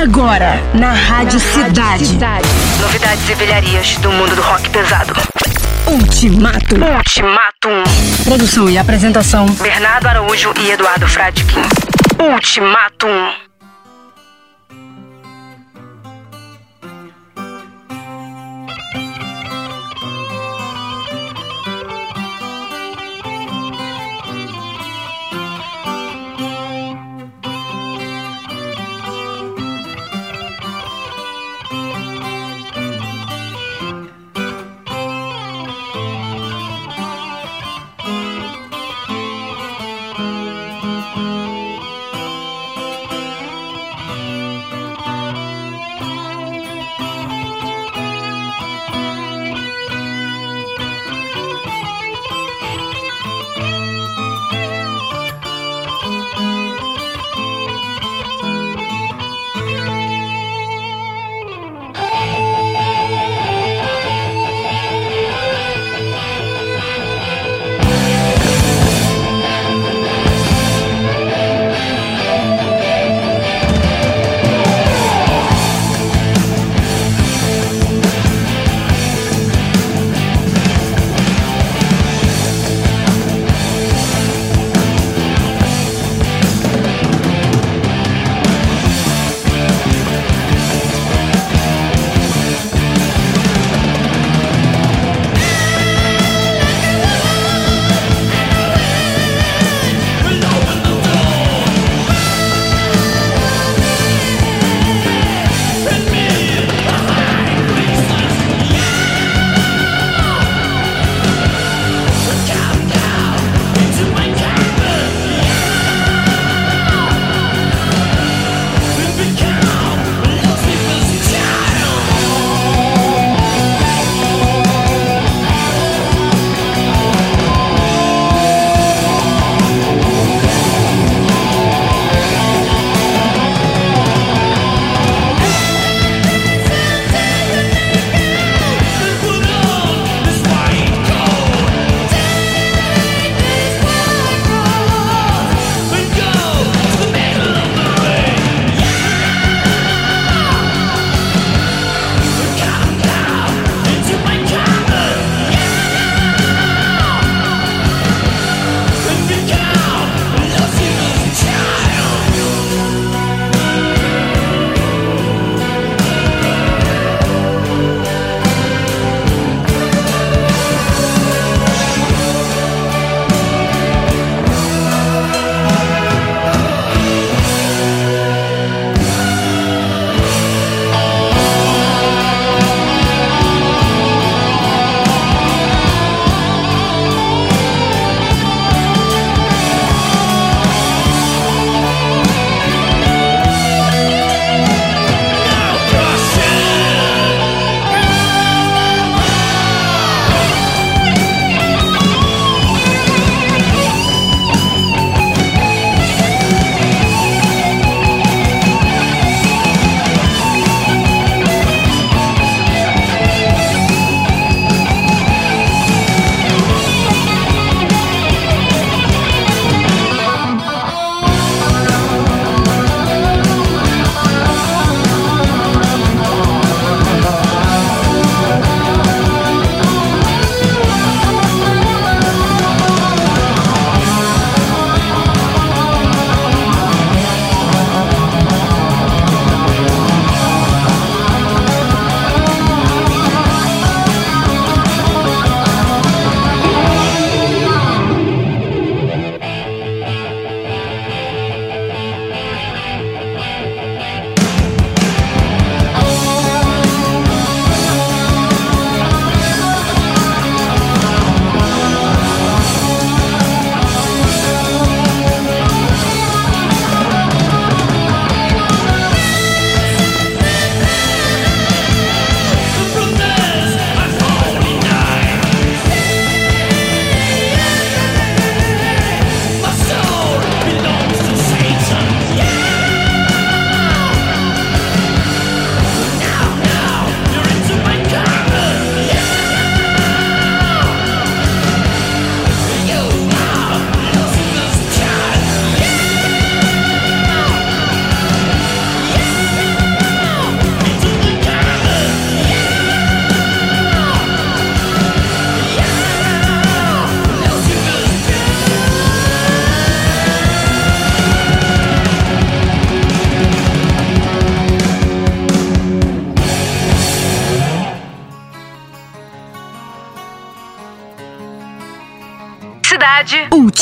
Agora, na Rádio Cidade. Novidades e velharias do mundo do rock pesado. Ultimato. Ultimatum. Produção e apresentação. Bernardo Araújo e Eduardo Fradkin. Ultimatum.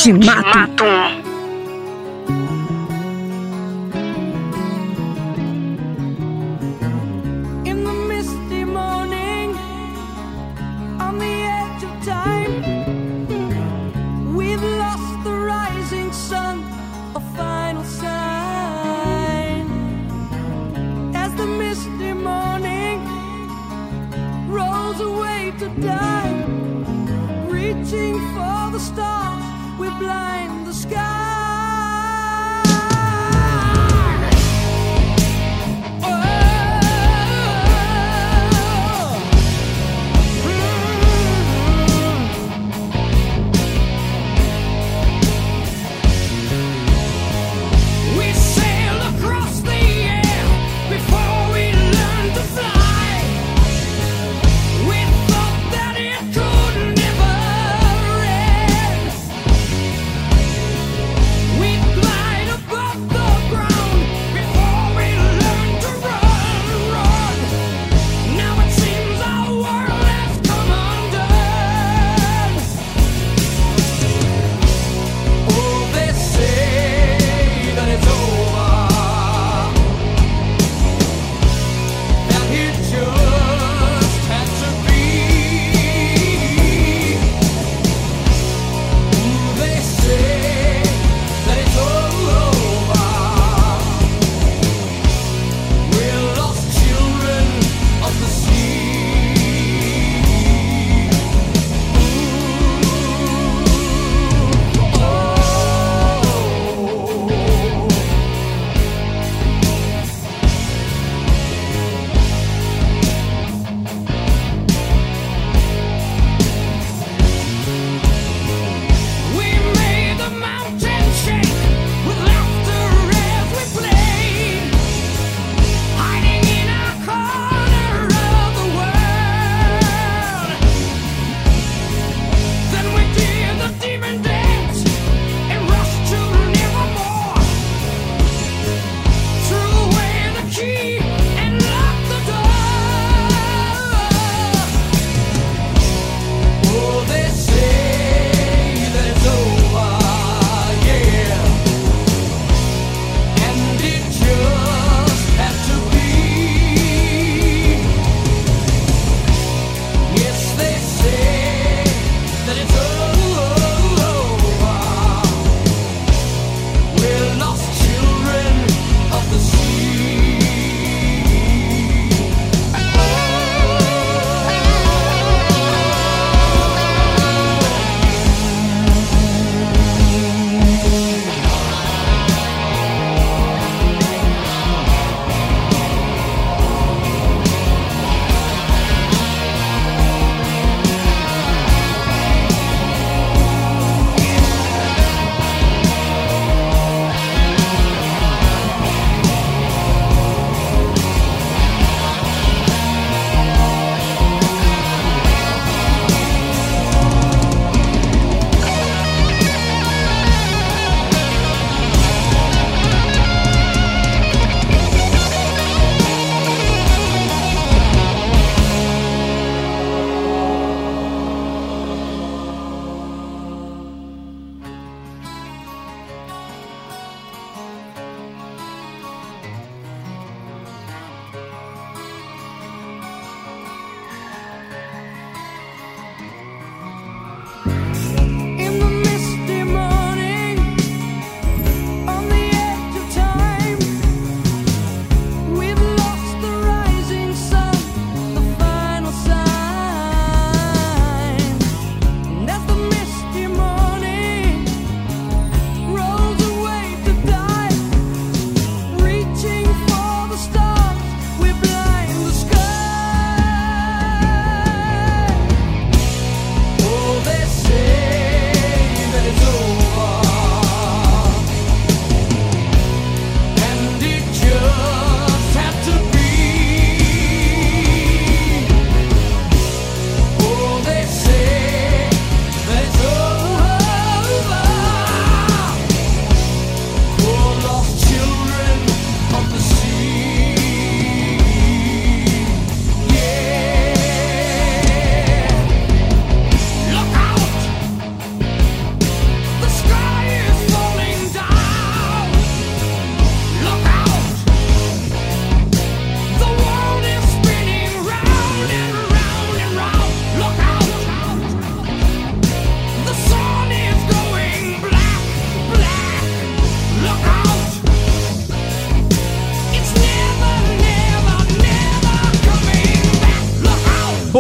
Ultimato. In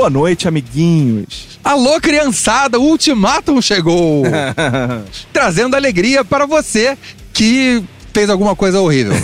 Boa noite, amiguinhos. Alô, criançada, o Ultimatum chegou! Trazendo alegria para você que fez alguma coisa horrível.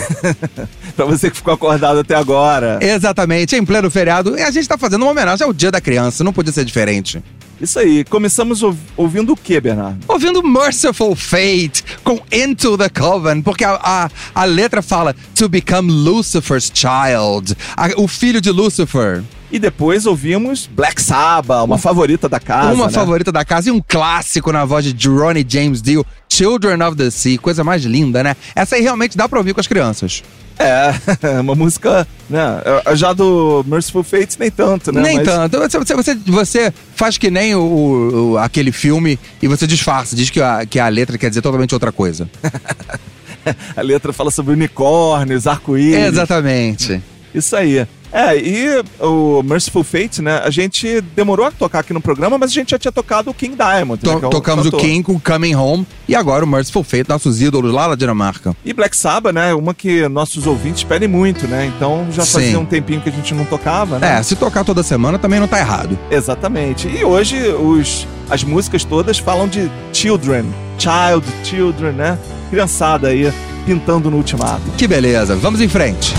pra você que ficou acordado até agora. Exatamente, em pleno feriado, a gente tá fazendo uma homenagem ao Dia da Criança, não podia ser diferente. Isso aí, começamos ouv- ouvindo o que, Bernardo? Ouvindo Merciful Fate com Into the Coven, porque a, a, a letra fala To become Lucifer's child, a- o filho de Lucifer. E depois ouvimos Black Sabbath, uma favorita da casa. uma né? favorita da casa e um clássico na voz de Ronnie James Dio, Children of the Sea, coisa mais linda, né? Essa aí realmente dá pra ouvir com as crianças. É, uma música, né? Já do Merciful Fates, nem tanto, né? Nem Mas- tanto. Você, você, você, você faz que nem o, o- aquele filme e você disfarça, diz que a, que a letra quer dizer totalmente outra coisa. A letra fala sobre unicórnios, arco-íris. Exatamente. Isso aí. É, e o Merciful Fate, né? A gente demorou a tocar aqui no programa, mas a gente já tinha tocado o King Diamond. né, To- que é tocamos o cantor. King com Coming Home e agora o Merciful Fate, nossos ídolos lá na Dinamarca. E Black Sabbath, né? Uma que nossos ouvintes pedem muito, né? Então já Sim. fazia um tempinho que a gente não tocava, né? É, se tocar toda semana também não tá errado. Exatamente. E hoje os, as músicas todas falam de children, child, children, né? Criançada aí pintando no ultimato. Que beleza, vamos em frente.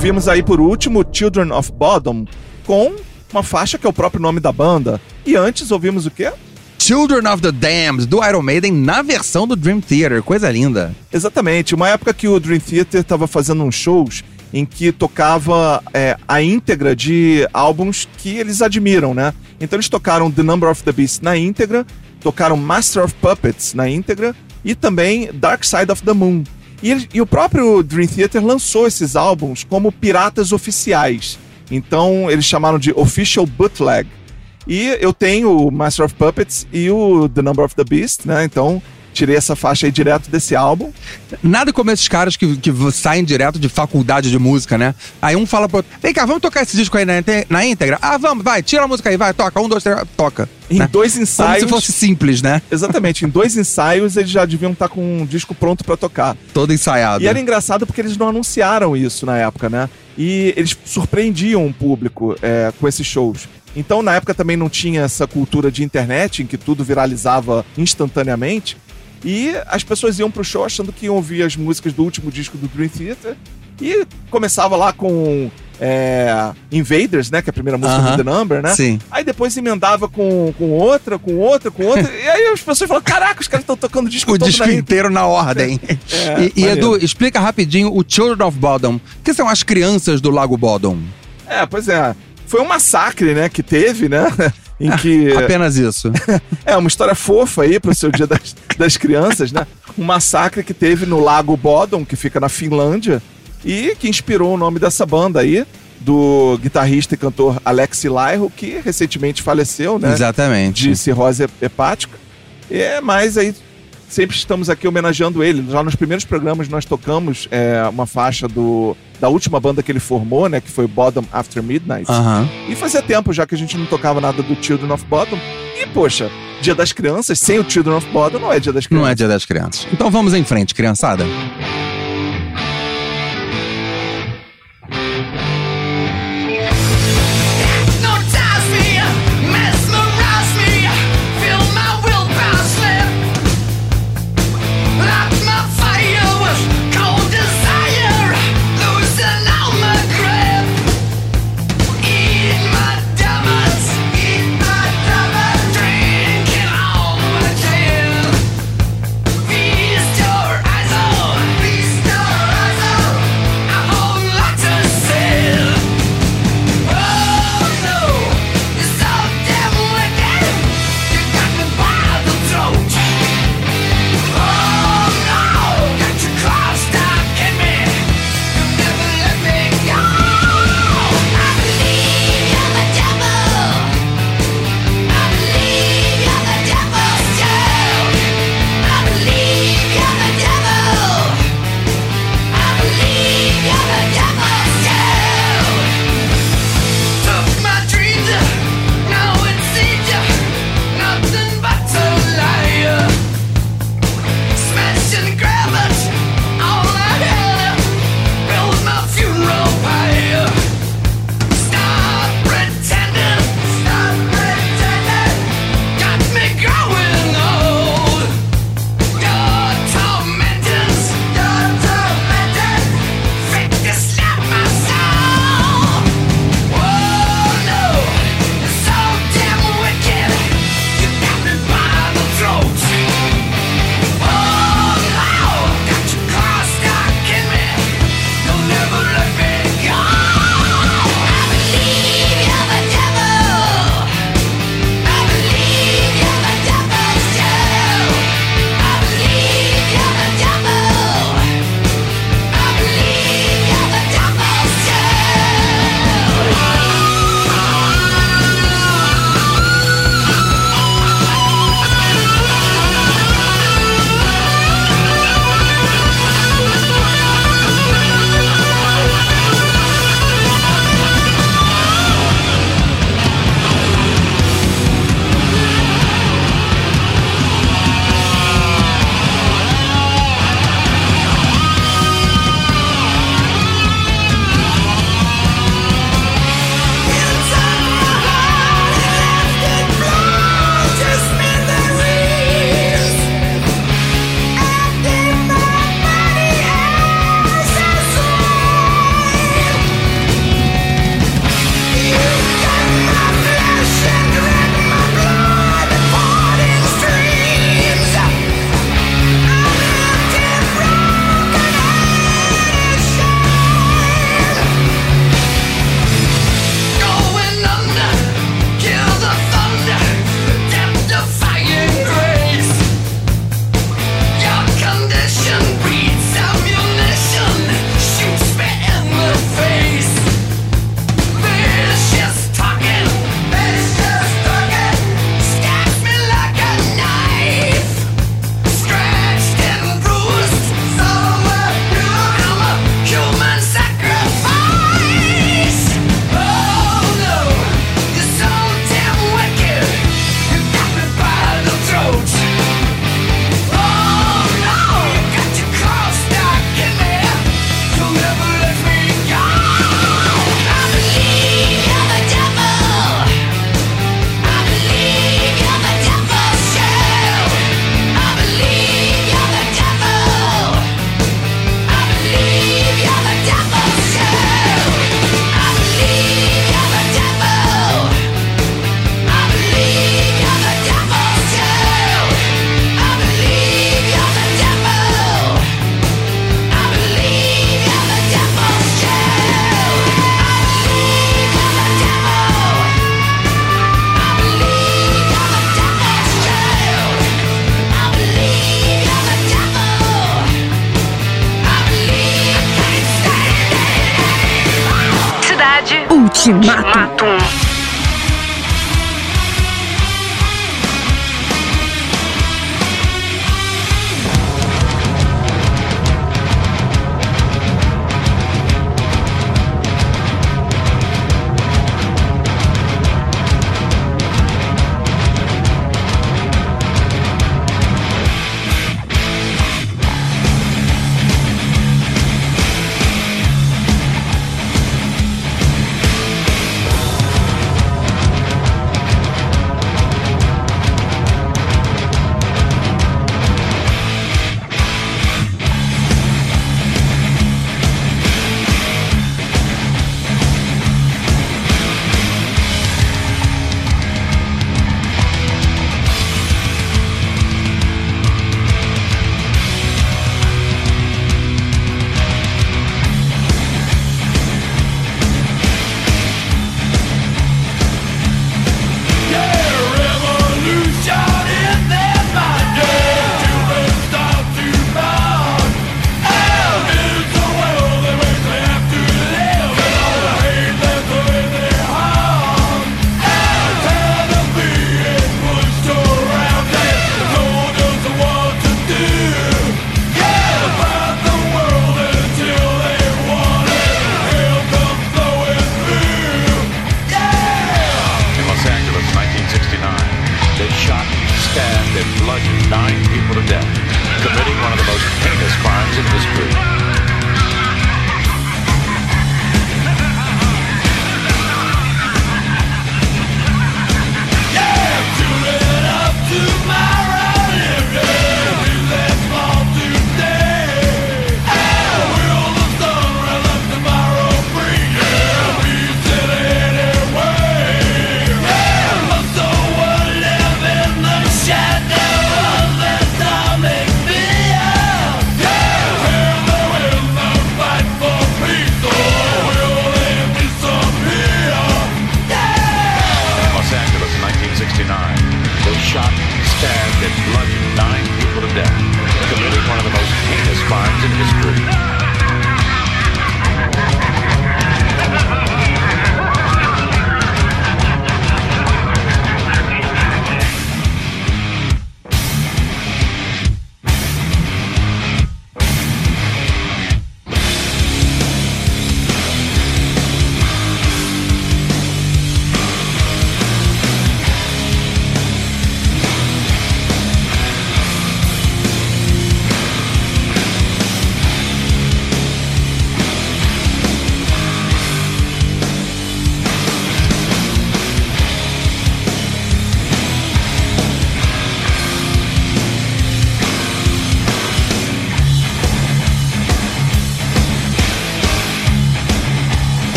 Ouvimos aí por último Children of Bodom com uma faixa que é o próprio nome da banda. E antes ouvimos o quê? Children of the Damned, do Iron Maiden, na versão do Dream Theater. Coisa linda. Exatamente, uma época que o Dream Theater estava fazendo uns shows em que tocava é, a íntegra de álbuns que eles admiram, né? Então eles tocaram The Number of the Beast na íntegra, tocaram Master of Puppets na íntegra e também Dark Side of the Moon. E, ele- e o próprio Dream Theater lançou esses álbuns como piratas oficiais. Então eles chamaram de Official Bootleg. E eu tenho o Master of Puppets e o The Number of the Beast, né? Então tirei essa faixa aí direto desse álbum. Nada como esses caras que, que saem direto de faculdade de música, né? Aí um fala pro outro: vem cá, vamos tocar esse disco aí na, na íntegra? Ah, vamos, vai, tira a música aí, vai, toca. Um, dois, três, toca. Em né? dois Como ensaios. se fosse simples, né? Exatamente, em dois ensaios eles já deviam estar com um disco pronto pra tocar. Todo ensaiado. E era engraçado porque eles não anunciaram isso na época, né? E eles surpreendiam o público é, com esses shows. Então, na época também não tinha essa cultura de internet em que tudo viralizava instantaneamente. E as pessoas iam pro show achando que iam ouvir as músicas do último disco do Dream Theater. E começava lá com é, Invaders, né? Que é a primeira música Aham. do The Number, né? Sim. Aí depois emendava com, com outra, com outra, com outra. e aí as pessoas falam: caraca, os caras estão tocando o disco O disco na inteiro na ordem. É, e, e. Edu, explica rapidinho o Children of Bodom. que são as crianças do Lago Bodom? É, pois é. Foi um massacre, né, que teve, né? Em que. Apenas isso. É, uma história fofa aí pro seu dia das, das crianças, né? Um massacre que teve no Lago Bodom, que fica na Finlândia, e que inspirou o nome dessa banda aí, do guitarrista e cantor Alex Laiho, que recentemente faleceu, né? Exatamente. De cirrose hepática. É, mas aí sempre estamos aqui homenageando ele. Já nos primeiros programas nós tocamos é, uma faixa do, da última banda que ele formou, né? Que foi Bottom After Midnight. E fazia tempo já que a gente não tocava nada do Children of Bottom. E, poxa, Dia das Crianças, sem o Children of Bottom, não é Dia das Crianças. Não é dia das crianças. Então vamos em frente, criançada. never let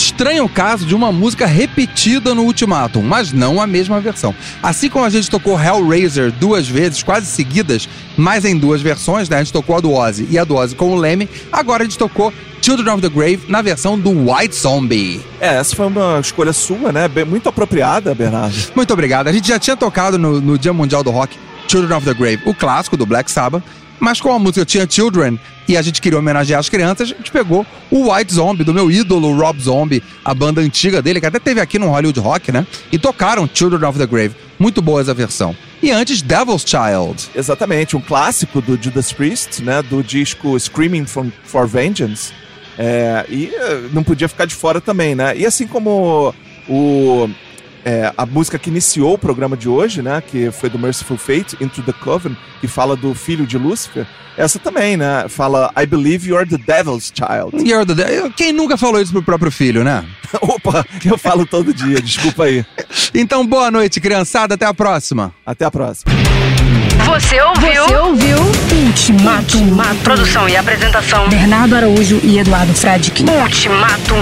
estranho caso de uma música repetida no Ultimatum, mas não a mesma versão. Assim como a gente tocou Hellraiser duas vezes, quase seguidas, mas em duas versões, né? A gente tocou a do Ozzy e a do Ozzy com o Leme. Agora a gente tocou Children of the Grave na versão do White Zombie. É, essa foi uma escolha sua, né? Muito apropriada, Bernardo. Muito obrigado. A gente já tinha tocado no, no Dia Mundial do Rock Children of the Grave, o clássico do Black Sabbath, mas como a música tinha Children e a gente queria homenagear as crianças, a gente pegou o White Zombie, do meu ídolo Rob Zombie, a banda antiga dele, que até teve aqui no Hollywood Rock, né? E tocaram Children of the Grave. Muito boa essa versão. E antes, Devil's Child. Exatamente, um clássico do Judas Priest, né? Do disco Screaming for, Vengeance. É, e eh, não podia ficar de fora também, né? E assim como o, é, a música que iniciou o programa de hoje, né? Que foi do Merciful Fate, Into the Coven, que fala do filho de Lúcifer. Essa também, né? Fala I believe you're the devil's child. You're the de- Quem nunca falou isso pro próprio filho, né? Opa, eu falo todo dia, desculpa aí. Então, boa noite, criançada. Até a próxima. Até a próxima. Você ouviu? Você ouviu Ultimato. Produção e apresentação. Bernardo Araújo e Eduardo Fradique. Ultimatum.